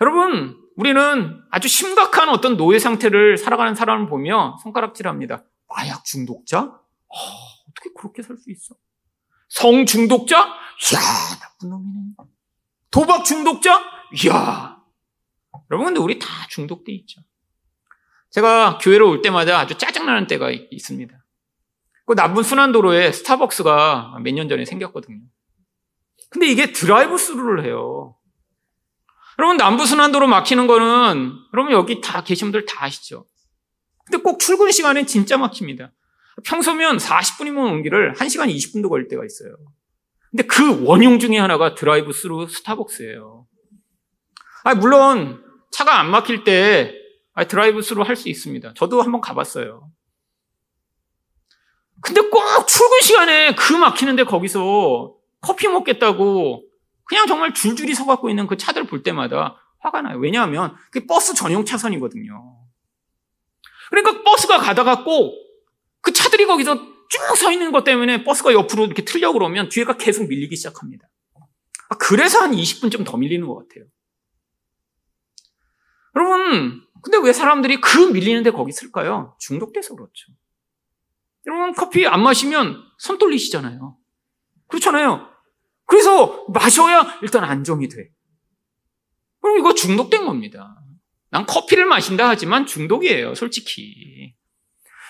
A: 여러분 우리는 아주 심각한 어떤 노예 상태를 살아가는 사람을 보며 손가락질합니다. 마약 중독자? 어, 어떻게 그렇게 살 수 있어? 성 중독자? 이야 나쁜 놈이네. 도박 중독자? 이야. 여러분 근데 우리 다 중독돼 있죠. 제가 교회로 올 때마다 아주 짜증나는 때가 있습니다. 그 남부 순환도로에 스타벅스가 몇 년 전에 생겼거든요. 근데 이게 드라이브 스루를 해요. 여러분, 남부 순환도로 막히는 거는, 여러분 여기 다 계신 분들 다 아시죠? 근데 꼭 출근 시간에 진짜 막힙니다. 평소면 40분이면 온 길을 1시간 20분도 걸릴 때가 있어요. 근데 그 원흉 중에 하나가 드라이브 스루 스타벅스예요. 아, 물론 차가 안 막힐 때 드라이브 스루 할 수 있습니다. 저도 한번 가봤어요. 근데 꼭 출근 시간에 그 막히는데 거기서 커피 먹겠다고 그냥 정말 줄줄이 서갖고 있는 그 차들 볼 때마다 화가 나요. 왜냐하면 그 버스 전용 차선이거든요. 그러니까 버스가 가다가 꼭 그 차들이 거기서 쭉 서 있는 것 때문에 버스가 옆으로 이렇게 틀려 그러면 뒤에가 계속 밀리기 시작합니다. 아, 그래서 한 20분쯤 더 밀리는 것 같아요. 여러분, 근데 왜 사람들이 그 밀리는데 거기 쓸까요? 중독돼서 그렇죠. 여러분, 커피 안 마시면 손 떨리시잖아요. 그렇잖아요. 그래서 마셔야 일단 안정이 돼. 그럼 이거 중독된 겁니다. 난 커피를 마신다 하지만 중독이에요, 솔직히.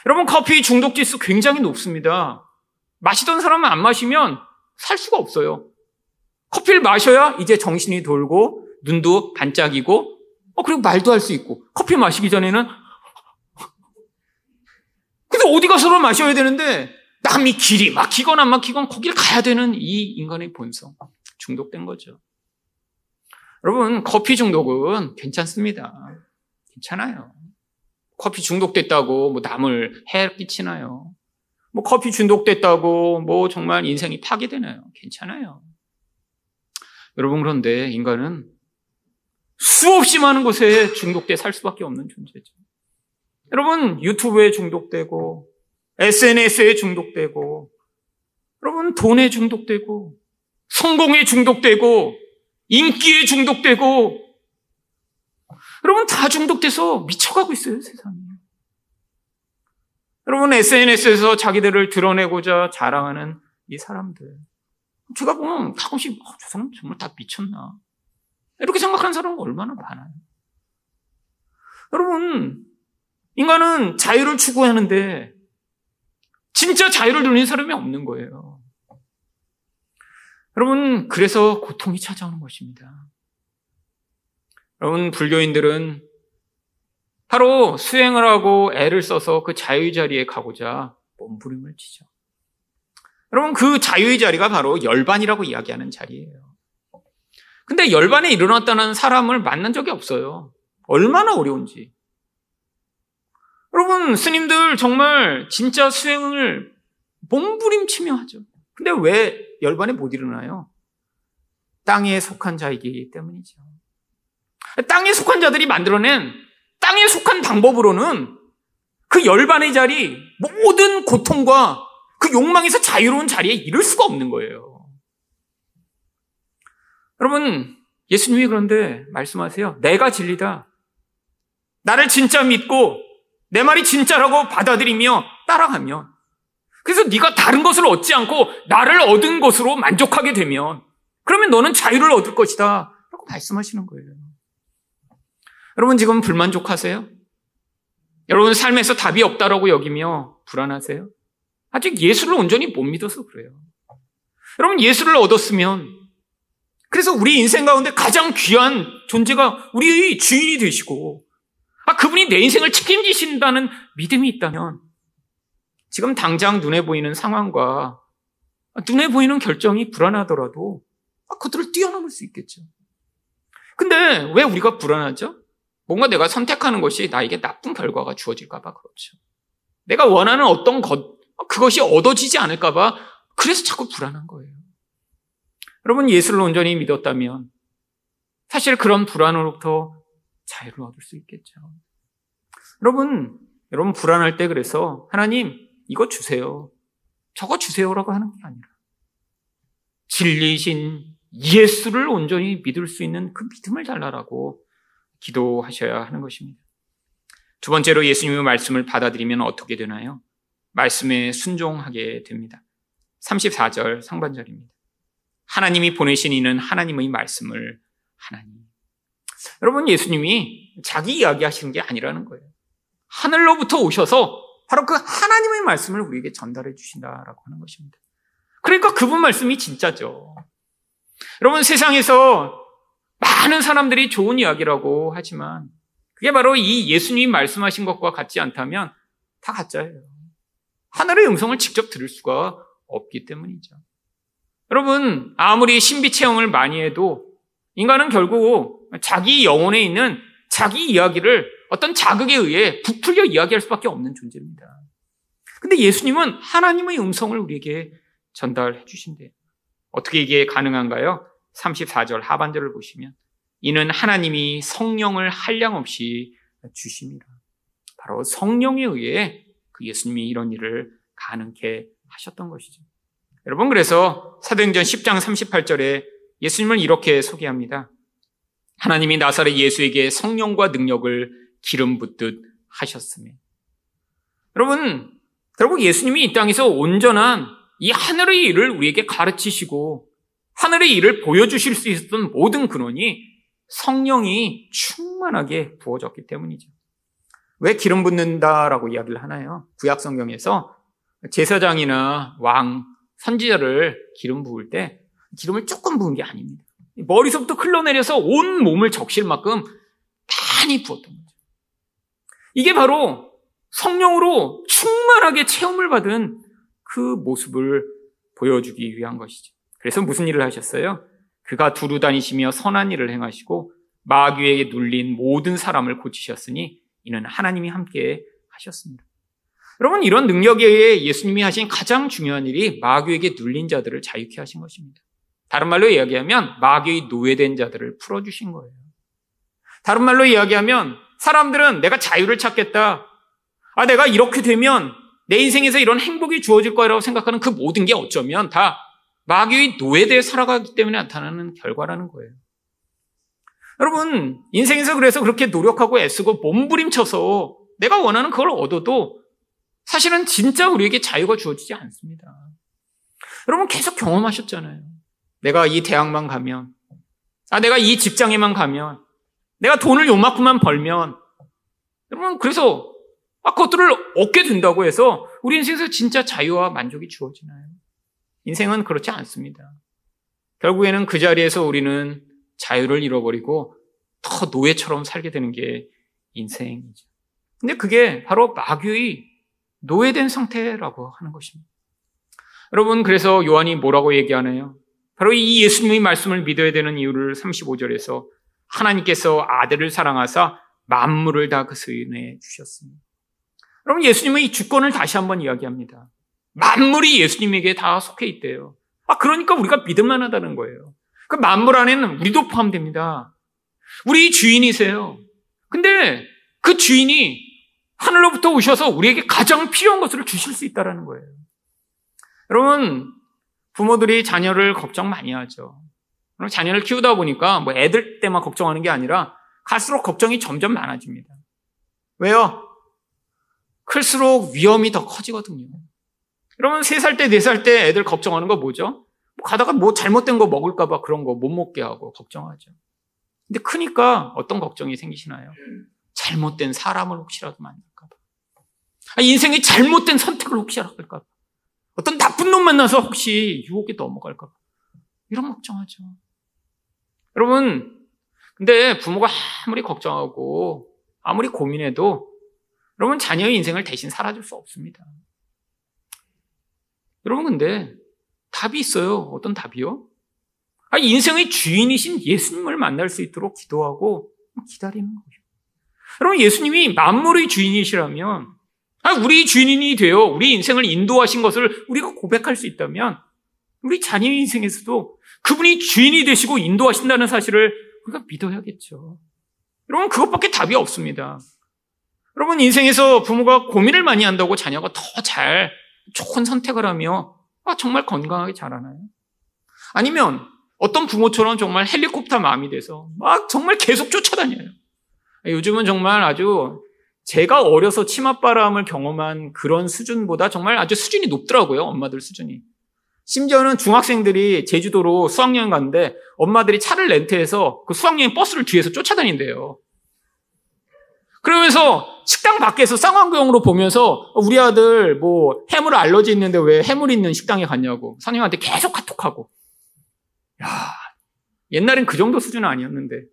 A: 여러분, 커피 중독 지수 굉장히 높습니다. 마시던 사람은 안 마시면 살 수가 없어요. 커피를 마셔야 이제 정신이 돌고, 눈도 반짝이고, 어, 그리고 말도 할 수 있고, 커피 마시기 전에는, <laughs> 근데 어디 가서를 마셔야 되는데, 남이 길이 막히건 안 막히건 거길 가야 되는 이 인간의 본성. 중독된 거죠. 여러분, 커피 중독은 괜찮습니다. 괜찮아요. 커피 중독됐다고 뭐 남을 해 끼치나요? 뭐 커피 중독됐다고 뭐 정말 인생이 파괴되나요? 괜찮아요. 여러분, 그런데 인간은 수없이 많은 곳에 중독돼 살 수밖에 없는 존재죠. 여러분, 유튜브에 중독되고, SNS에 중독되고, 여러분, 돈에 중독되고, 성공에 중독되고, 인기에 중독되고, 여러분 다 중독돼서 미쳐가고 있어요, 세상이. 여러분 SNS에서 자기들을 드러내고자 자랑하는 이 사람들. 제가 보면 가끔씩 어, 저 사람 정말 다 미쳤나. 이렇게 생각하는 사람은 얼마나 많아요. 여러분, 인간은 자유를 추구하는데 진짜 자유를 누리는 사람이 없는 거예요. 여러분, 그래서 고통이 찾아오는 것입니다. 여러분, 불교인들은 바로 수행을 하고 애를 써서 그 자유의 자리에 가고자 몸부림을 치죠. 여러분, 그 자유의 자리가 바로 열반이라고 이야기하는 자리예요. 근데 열반에 일어났다는 사람을 만난 적이 없어요. 얼마나 어려운지. 여러분, 스님들 정말 진짜 수행을 몸부림치며 하죠. 근데 왜 열반에 못 일어나요? 땅에 속한 자이기 때문이죠. 땅에 속한 자들이 만들어낸 땅에 속한 방법으로는 그 열반의 자리, 모든 고통과 그 욕망에서 자유로운 자리에 이를 수가 없는 거예요. 여러분, 예수님이 그런데 말씀하세요. 내가 진리다. 나를 진짜 믿고 내 말이 진짜라고 받아들이며 따라가면 그래서 네가 다른 것을 얻지 않고 나를 얻은 것으로 만족하게 되면 그러면 너는 자유를 얻을 것이다. 라고 말씀하시는 거예요. 여러분 지금 불만족하세요? 여러분 삶에서 답이 없다라고 여기며 불안하세요? 아직 예수를 온전히 못 믿어서 그래요. 여러분 예수를 얻었으면 그래서 우리 인생 가운데 가장 귀한 존재가 우리의 주인이 되시고 아 그분이 내 인생을 책임지신다는 믿음이 있다면 지금 당장 눈에 보이는 상황과 눈에 보이는 결정이 불안하더라도 아, 그들을 뛰어넘을 수 있겠죠. 근데 왜 우리가 불안하죠? 뭔가 내가 선택하는 것이 나에게 나쁜 결과가 주어질까봐 그렇죠. 내가 원하는 어떤 것, 그것이 얻어지지 않을까봐 그래서 자꾸 불안한 거예요. 여러분, 예수를 온전히 믿었다면 사실 그런 불안으로부터 자유를 얻을 수 있겠죠. 여러분, 여러분 불안할 때 그래서 하나님, 이거 주세요. 저거 주세요라고 하는 게 아니라 진리신 예수를 온전히 믿을 수 있는 그 믿음을 달라라고 기도하셔야 하는 것입니다. 두 번째로 예수님의 말씀을 받아들이면 어떻게 되나요? 말씀에 순종하게 됩니다. 34절 상반절입니다. 하나님이 보내신 이는 하나님의 말씀을 하나님. 여러분, 예수님이 자기 이야기 하시는 게 아니라는 거예요. 하늘로부터 오셔서 바로 그 하나님의 말씀을 우리에게 전달해 주신다라고 하는 것입니다. 그러니까 그분 말씀이 진짜죠. 여러분 세상에서 많은 사람들이 좋은 이야기라고 하지만 그게 바로 이 예수님이 말씀하신 것과 같지 않다면 다 가짜예요. 하늘의 음성을 직접 들을 수가 없기 때문이죠. 여러분, 아무리 신비 체험을 많이 해도 인간은 결국 자기 영혼에 있는 자기 이야기를 어떤 자극에 의해 부풀려 이야기할 수밖에 없는 존재입니다. 근데 예수님은 하나님의 음성을 우리에게 전달해 주신대요. 어떻게 이게 가능한가요? 34절 하반절을 보시면 이는 하나님이 성령을 한량없이 주십니다. 바로 성령에 의해 그 예수님이 이런 일을 가능케 하셨던 것이죠. 여러분 그래서 사도행전 10장 38절에 예수님을 이렇게 소개합니다. 하나님이 나사렛 예수에게 성령과 능력을 기름 붓듯 하셨으며 여러분 결국 예수님이 이 땅에서 온전한 이 하늘의 일을 우리에게 가르치시고 하늘의 일을 보여주실 수 있었던 모든 근원이 성령이 충만하게 부어졌기 때문이죠. 왜 기름 붓는다라고 이야기를 하나요? 구약 성경에서 제사장이나 왕, 선지자를 기름 부을 때 기름을 조금 부은 게 아닙니다. 머리서부터 흘러내려서 온 몸을 적실 만큼 많이 부었던 거죠. 이게 바로 성령으로 충만하게 체험을 받은 그 모습을 보여주기 위한 것이죠. 그래서 무슨 일을 하셨어요? 그가 두루 다니시며 선한 일을 행하시고 마귀에게 눌린 모든 사람을 고치셨으니 이는 하나님이 함께 하셨습니다. 여러분 이런 능력에 의해 예수님이 하신 가장 중요한 일이 마귀에게 눌린 자들을 자유케 하신 것입니다. 다른 말로 이야기하면 마귀의 노예된 자들을 풀어주신 거예요. 다른 말로 이야기하면 사람들은 내가 자유를 찾겠다. 아, 내가 이렇게 되면 내 인생에서 이런 행복이 주어질 거라고 생각하는 그 모든 게 어쩌면 다 마귀의 노예되어 살아가기 때문에 나타나는 결과라는 거예요. 여러분, 인생에서 그래서 그렇게 노력하고 애쓰고 몸부림쳐서 내가 원하는 그걸 얻어도 사실은 진짜 우리에게 자유가 주어지지 않습니다. 여러분 계속 경험하셨잖아요. 내가 이 대학만 가면, 아, 내가 이 직장에만 가면, 내가 돈을 요만큼만 벌면, 여러분, 그래서, 아, 그것들을 얻게 된다고 해서 우리 인생에서 진짜 자유와 만족이 주어지나요? 인생은 그렇지 않습니다. 결국에는 그 자리에서 우리는 자유를 잃어버리고 더 노예처럼 살게 되는 게 인생이죠. 근데 그게 바로 마귀의 노예된 상태라고 하는 것입니다. 여러분, 그래서 요한이 뭐라고 얘기하나요? 바로 이 예수님의 말씀을 믿어야 되는 이유를 35절에서 하나님께서 아들을 사랑하사 만물을 다그 수인해 주셨습니다. 여러분, 예수님의 이 주권을 다시 한번 이야기합니다. 만물이 예수님에게 다 속해 있대요. 아, 그러니까 우리가 믿을만 하다는 거예요. 그 만물 안에는 우리도 포함됩니다. 우리 주인이세요. 근데 그 주인이 하늘로부터 오셔서 우리에게 가장 필요한 것을 주실 수 있다는 거예요. 여러분, 부모들이 자녀를 걱정 많이 하죠. 자녀를 키우다 보니까 뭐 애들 때만 걱정하는 게 아니라 갈수록 걱정이 점점 많아집니다. 왜요? 클수록 위험이 더 커지거든요. 여러분, 3살 때, 4살 때 애들 걱정하는 거 뭐죠? 뭐 가다가 뭐 잘못된 거 먹을까봐 그런 거 못 먹게 하고 걱정하죠. 근데 크니까 어떤 걱정이 생기시나요? 잘못된 사람을 혹시라도 만날까봐. 아, 인생의 잘못된 선택을 혹시라도 할까봐. 어떤 나쁜 놈 만나서 혹시 유혹에 넘어갈까봐. 이런 걱정하죠. 여러분, 근데 부모가 아무리 걱정하고 아무리 고민해도 여러분 자녀의 인생을 대신 살아줄 수 없습니다. 여러분 근데 답이 있어요. 어떤 답이요? 아, 인생의 주인이신 예수님을 만날 수 있도록 기도하고 기다리는 거예요. 여러분 예수님이 만물의 주인이시라면 아, 우리 주인이 되어 우리 인생을 인도하신 것을 우리가 고백할 수 있다면 우리 자녀 인생에서도 그분이 주인이 되시고 인도하신다는 사실을 우리가 믿어야겠죠. 여러분 그것밖에 답이 없습니다. 여러분 인생에서 부모가 고민을 많이 한다고 자녀가 더 잘 좋은 선택을 하며 아, 정말 건강하게 자라나요? 아니면 어떤 부모처럼 정말 헬리콥터 마음이 돼서 막 정말 계속 쫓아다녀요. 요즘은 정말 아주 제가 어려서 치맛바람을 경험한 그런 수준보다 정말 아주 수준이 높더라고요. 엄마들 수준이. 심지어는 중학생들이 제주도로 수학여행 갔는데 엄마들이 차를 렌트해서 그 수학여행 버스를 뒤에서 쫓아다닌대요. 그러면서 식당 밖에서 쌍안경으로 보면서 우리 아들 뭐 해물 알러지 있는데 왜 해물 있는 식당에 갔냐고 선생님한테 계속 카톡하고 야 옛날엔 그 정도 수준은 아니었는데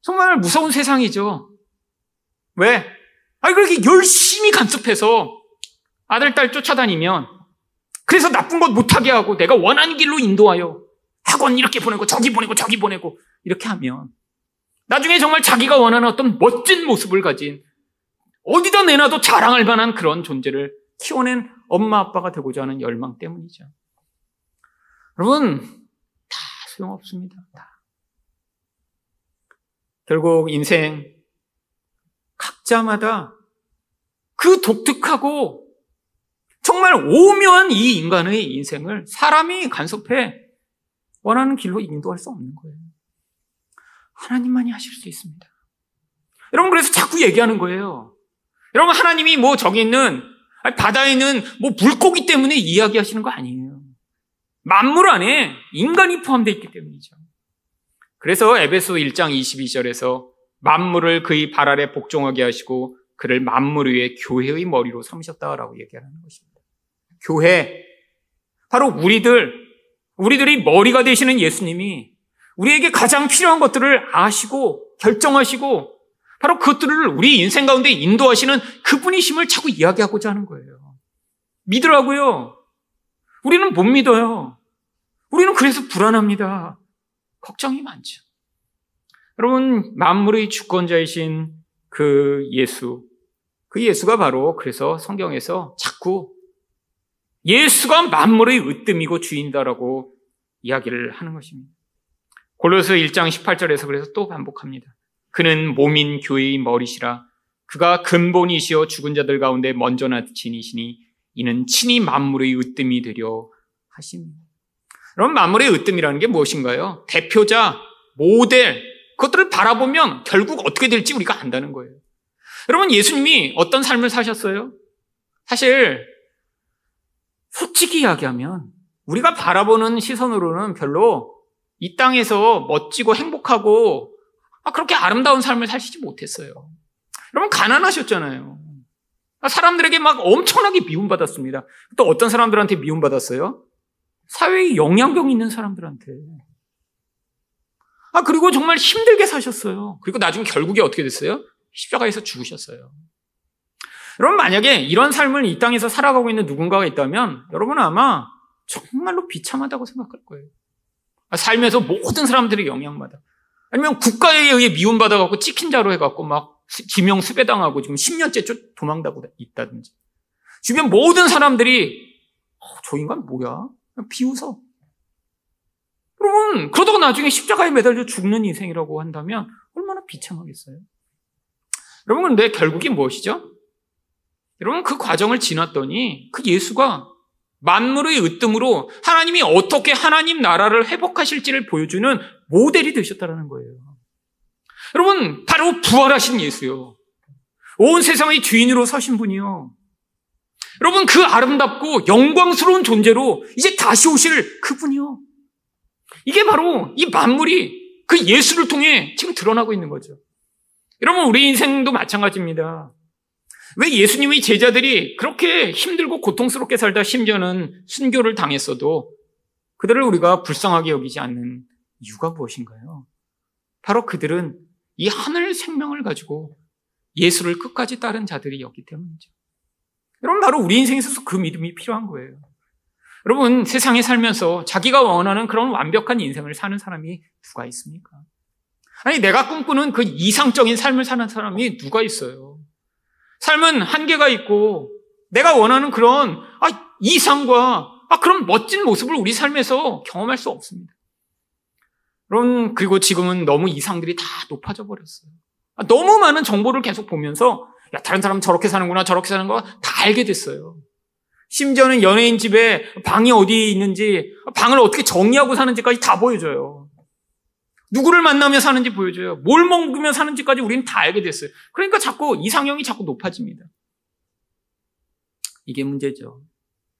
A: 정말 무서운 세상이죠. 왜? 아니 그렇게 열심히 간섭해서 아들 딸 쫓아다니면 그래서 나쁜 것 못하게 하고 내가 원하는 길로 인도하여 학원 이렇게 보내고 저기 보내고 저기 보내고 이렇게 하면 나중에 정말 자기가 원하는 어떤 멋진 모습을 가진 어디다 내놔도 자랑할 만한 그런 존재를 키워낸 엄마 아빠가 되고자 하는 열망 때문이죠. 여러분 다 소용없습니다. 다. 결국 인생 각자마다 그 독특하고 정말 오묘한 이 인간의 인생을 사람이 간섭해 원하는 길로 인도할 수 없는 거예요. 하나님만이 하실 수 있습니다. 여러분 그래서 자꾸 얘기하는 거예요. 여러분 하나님이 뭐 저기 있는 바다에 있는 뭐 물고기 때문에 이야기하시는 거 아니에요. 만물 안에 인간이 포함되어 있기 때문이죠. 그래서 에베소 1장 22절에서 만물을 그의 발 아래 복종하게 하시고 그를 만물 위에 교회의 머리로 삼으셨다라고 얘기하는 것입니다. 교회 바로 우리들 우리들이 머리가 되시는 예수님이 우리에게 가장 필요한 것들을 아시고 결정하시고 바로 그것들을 우리 인생 가운데 인도하시는 그분이심을 자꾸 이야기하고자 하는 거예요. 믿으라고요. 우리는 못 믿어요. 우리는 그래서 불안합니다. 걱정이 많죠. 여러분, 만물의 주권자이신 그 예수, 그 예수가 바로 그래서 성경에서 자꾸 예수가 만물의 으뜸이고 주인다라고 이야기를 하는 것입니다. 골로새 1장 18절에서 그래서 또 반복합니다. 그는 몸인 교회의 머리시라 그가 근본이시여 죽은 자들 가운데 먼저 나신 이시니 이는 친히 만물의 으뜸이 되려 하십니다. 그럼 만물의 으뜸이라는 게 무엇인가요? 대표자, 모델, 그것들을 바라보면 결국 어떻게 될지 우리가 안다는 거예요. 여러분, 예수님이 어떤 삶을 사셨어요? 사실, 솔직히 이야기하면, 우리가 바라보는 시선으로는 별로 이 땅에서 멋지고 행복하고 아, 그렇게 아름다운 삶을 사시지 못했어요. 여러분, 가난하셨잖아요. 아, 사람들에게 막 엄청나게 미움받았습니다. 또 어떤 사람들한테 미움받았어요? 사회에 영양병 있는 사람들한테. 아, 그리고 정말 힘들게 사셨어요. 그리고 나중에 결국에 어떻게 됐어요? 십자가에서 죽으셨어요. 여러분, 만약에 이런 삶을 이 땅에서 살아가고 있는 누군가가 있다면, 여러분은 아마 정말로 비참하다고 생각할 거예요. 아, 살면서 모든 사람들이 영향받아. 아니면 국가에 의해 미움받아갖고 찍힌 자로 해갖고 막 지명 수배당하고 지금 10년째 쫓 도망다고 있다든지. 주변 모든 사람들이, 어, 저 인간 뭐야? 비웃어. 여러분, 그러다가 나중에 십자가에 매달려 죽는 인생이라고 한다면 얼마나 비참하겠어요? 여러분, 근데 결국이 무엇이죠? 여러분, 그 과정을 지났더니 그 예수가 만물의 으뜸으로 하나님이 어떻게 하나님 나라를 회복하실지를 보여주는 모델이 되셨다는 거예요. 여러분, 바로 부활하신 예수요. 온 세상의 주인으로 서신 분이요. 여러분, 그 아름답고 영광스러운 존재로 이제 다시 오실 그분이요. 이게 바로 이 만물이 그 예수를 통해 지금 드러나고 있는 거죠. 여러분, 우리 인생도 마찬가지입니다. 왜 예수님의 제자들이 그렇게 힘들고 고통스럽게 살다 심지어는 순교를 당했어도 그들을 우리가 불쌍하게 여기지 않는 이유가 무엇인가요? 바로 그들은 이 하늘 생명을 가지고 예수를 끝까지 따른 자들이었기 때문이죠. 여러분, 바로 우리 인생에서 그 믿음이 필요한 거예요. 여러분, 세상에 살면서 자기가 원하는 그런 완벽한 인생을 사는 사람이 누가 있습니까? 아니, 내가 꿈꾸는 그 이상적인 삶을 사는 사람이 누가 있어요? 삶은 한계가 있고, 내가 원하는 그런, 아, 이상과, 아, 그런 멋진 모습을 우리 삶에서 경험할 수 없습니다. 여러분, 그리고 지금은 너무 이상들이 다 높아져 버렸어요. 아, 너무 많은 정보를 계속 보면서, 야, 다른 사람 저렇게 사는구나, 저렇게 사는 거 다 알게 됐어요. 심지어는 연예인 집에 방이 어디 있는지, 방을 어떻게 정리하고 사는지까지 다 보여줘요. 누구를 만나며 사는지 보여줘요. 뭘 먹으며 사는지까지 우리는 다 알게 됐어요. 그러니까 자꾸 이상형이 자꾸 높아집니다. 이게 문제죠.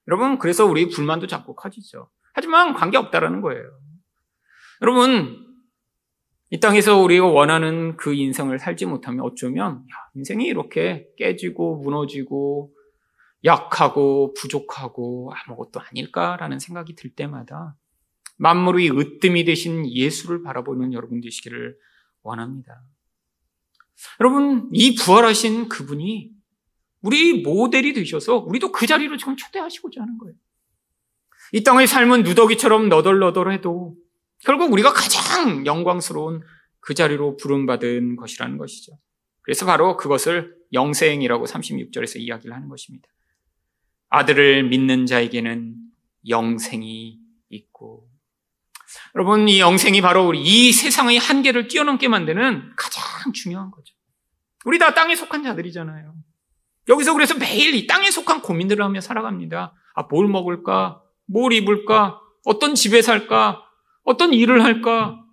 A: 여러분, 그래서 우리 불만도 자꾸 커지죠. 하지만 관계없다라는 거예요. 여러분, 이 땅에서 우리가 원하는 그 인생을 살지 못하면 어쩌면 야, 인생이 이렇게 깨지고 무너지고 약하고 부족하고 아무것도 아닐까라는 생각이 들 때마다 만물의 으뜸이 되신 예수를 바라보는 여러분 되시기를 원합니다. 여러분, 이 부활하신 그분이 우리 모델이 되셔서 우리도 그 자리로 지금 초대하시고자 하는 거예요. 이 땅의 삶은 누더기처럼 너덜너덜해도 결국 우리가 가장 영광스러운 그 자리로 부름받은 것이라는 것이죠. 그래서 바로 그것을 영생이라고 36절에서 이야기를 하는 것입니다. 아들을 믿는 자에게는 영생이 있고 여러분 이 영생이 바로 우리 이 세상의 한계를 뛰어넘게 만드는 가장 중요한 거죠. 우리 다 땅에 속한 자들이잖아요. 여기서 그래서 매일 이 땅에 속한 고민들을 하며 살아갑니다. 아, 뭘 먹을까? 뭘 입을까? 어떤 집에 살까? 어떤 일을 할까?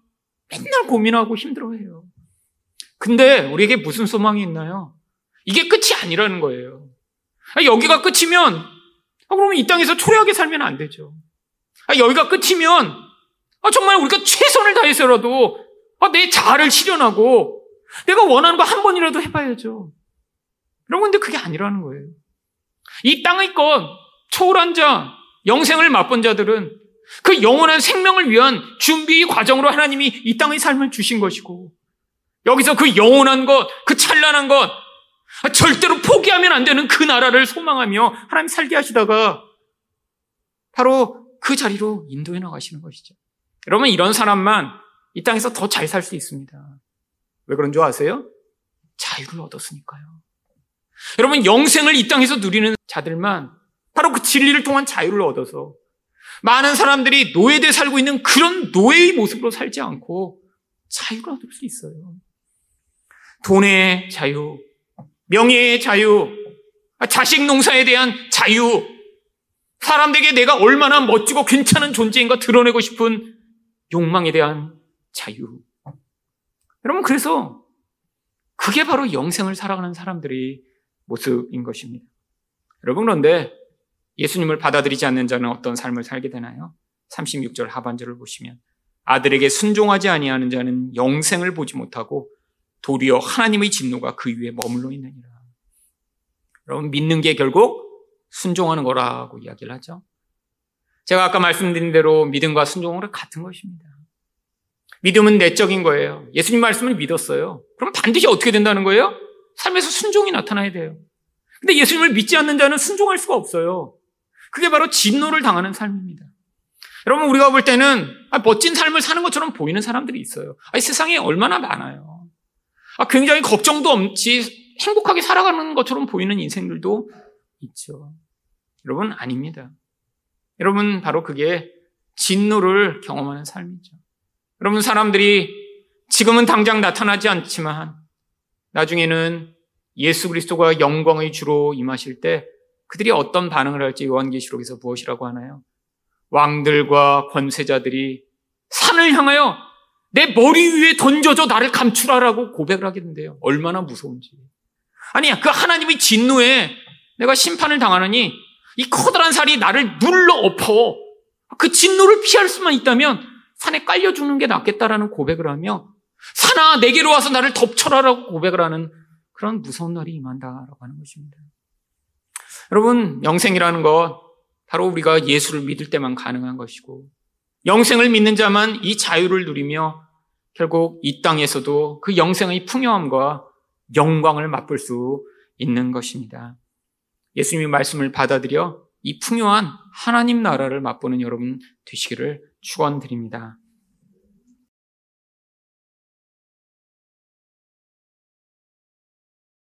A: 맨날 고민하고 힘들어해요. 근데 우리에게 무슨 소망이 있나요? 이게 끝이 아니라는 거예요. 아, 여기가 끝이면, 아, 그러면 이 땅에서 초라하게 살면 안 되죠. 아, 여기가 끝이면, 아, 정말 우리가 최선을 다해서라도 아, 내 자아를 실현하고 내가 원하는 거 한 번이라도 해봐야죠. 여러분, 근데 그게 아니라는 거예요. 이 땅의 것, 초월한 자, 영생을 맛본 자들은 그 영원한 생명을 위한 준비 과정으로 하나님이 이 땅의 삶을 주신 것이고, 여기서 그 영원한 것, 그 찬란한 것, 절대로 포기하면 안 되는 그 나라를 소망하며 하나님 살게 하시다가 바로 그 자리로 인도해 나가시는 것이죠. 여러분, 이런 사람만 이 땅에서 더 잘 살 수 있습니다. 왜 그런 줄 아세요? 자유를 얻었으니까요. 여러분, 영생을 이 땅에서 누리는 자들만 바로 그 진리를 통한 자유를 얻어서 많은 사람들이 노예돼 살고 있는 그런 노예의 모습으로 살지 않고 자유를 얻을 수 있어요. 돈의 자유, 명예의 자유, 자식 농사에 대한 자유, 사람들에게 내가 얼마나 멋지고 괜찮은 존재인가 드러내고 싶은 욕망에 대한 자유. 여러분, 그래서 그게 바로 영생을 살아가는 사람들의 모습인 것입니다. 여러분, 그런데 예수님을 받아들이지 않는 자는 어떤 삶을 살게 되나요? 36절 하반절을 보시면 아들에게 순종하지 아니하는 자는 영생을 보지 못하고 도리어 하나님의 진노가 그 위에 머물러 있느니라. 여러분 믿는 게 결국 순종하는 거라고 이야기를 하죠. 제가 아까 말씀드린 대로 믿음과 순종은 같은 것입니다. 믿음은 내적인 거예요. 예수님 말씀을 믿었어요. 그럼 반드시 어떻게 된다는 거예요? 삶에서 순종이 나타나야 돼요. 근데 예수님을 믿지 않는 자는 순종할 수가 없어요. 그게 바로 진노를 당하는 삶입니다. 여러분, 우리가 볼 때는 아, 멋진 삶을 사는 것처럼 보이는 사람들이 있어요. 아 세상에 얼마나 많아요. 아, 굉장히 걱정도 없이 행복하게 살아가는 것처럼 보이는 인생들도 있죠. 여러분, 아닙니다. 여러분, 바로 그게 진노를 경험하는 삶이죠. 여러분, 사람들이 지금은 당장 나타나지 않지만 나중에는 예수 그리스도가 영광의 주로 임하실 때 그들이 어떤 반응을 할지 요한계시록에서 무엇이라고 하나요? 왕들과 권세자들이 산을 향하여 내 머리 위에 던져줘 나를 감추라라고 고백을 된대요. 얼마나 무서운지. 아니야, 그 하나님의 진노에 내가 심판을 당하느니 이 커다란 살이 나를 눌러 엎어. 그 진노를 피할 수만 있다면 산에 깔려 죽는 게 낫겠다라는 고백을 하며 산아 내게로 와서 나를 덮쳐라라고 고백을 하는 그런 무서운 날이 임한다라고 하는 것입니다. 여러분 영생이라는 것 바로 우리가 예수를 믿을 때만 가능한 것이고 영생을 믿는 자만 이 자유를 누리며 결국 이 땅에서도 그 영생의 풍요함과 영광을 맛볼 수 있는 것입니다. 예수님의 말씀을 받아들여 이 풍요한 하나님 나라를 맛보는 여러분 되시기를 축원드립니다.